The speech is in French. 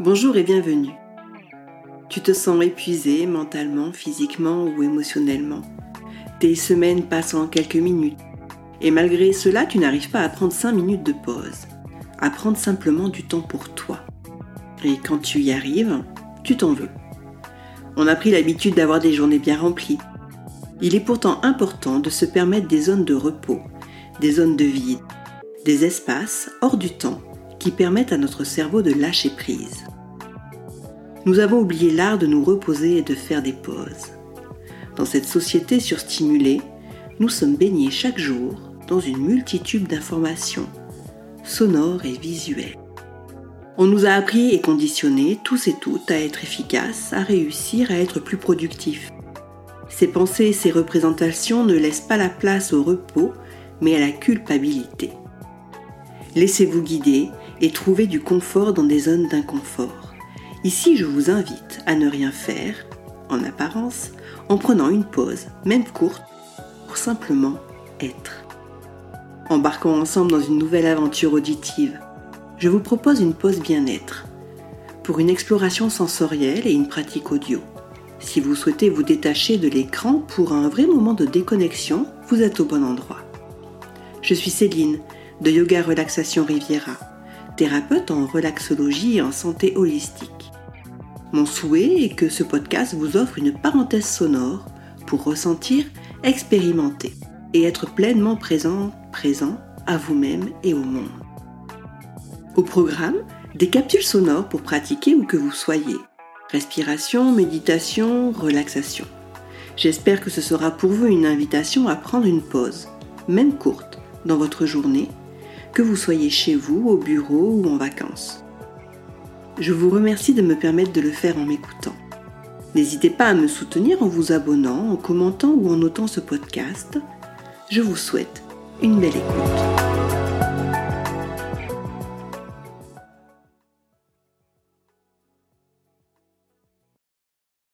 Bonjour et bienvenue. Tu te sens épuisé mentalement, physiquement ou émotionnellement. Tes semaines passent en quelques minutes. Et malgré cela, tu n'arrives pas à prendre 5 minutes de pause. À prendre simplement du temps pour toi. Et quand tu y arrives, tu t'en veux. On a pris l'habitude d'avoir des journées bien remplies. Il est pourtant important de se permettre des zones de repos, des zones de vide, des espaces hors du temps qui permettent à notre cerveau de lâcher prise. Nous avons oublié l'art de nous reposer et de faire des pauses. Dans cette société surstimulée, nous sommes baignés chaque jour dans une multitude d'informations, sonores et visuelles. On nous a appris et conditionnés, tous et toutes, à être efficaces, à réussir, à être plus productifs. Ces pensées et ces représentations ne laissent pas la place au repos, mais à la culpabilité. Laissez-vous guider et trouvez du confort dans des zones d'inconfort. Ici, je vous invite à ne rien faire, en apparence, en prenant une pause, même courte, pour simplement être. Embarquons ensemble dans une nouvelle aventure auditive. Je vous propose une pause bien-être, pour une exploration sensorielle et une pratique audio. Si vous souhaitez vous détacher de l'écran pour un vrai moment de déconnexion, vous êtes au bon endroit. Je suis Céline, de Yoga Relaxation Riviera thérapeute en relaxologie et en santé holistique. Mon souhait est que ce podcast vous offre une parenthèse sonore pour ressentir, expérimenter et être pleinement présent, présent à vous-même et au monde. Au programme, des capsules sonores pour pratiquer où que vous soyez. Respiration, méditation, relaxation. J'espère que ce sera pour vous une invitation à prendre une pause, même courte, dans votre journée que vous soyez chez vous, au bureau ou en vacances. Je vous remercie de me permettre de le faire en m'écoutant. N'hésitez pas à me soutenir en vous abonnant, en commentant ou en notant ce podcast. Je vous souhaite une belle écoute.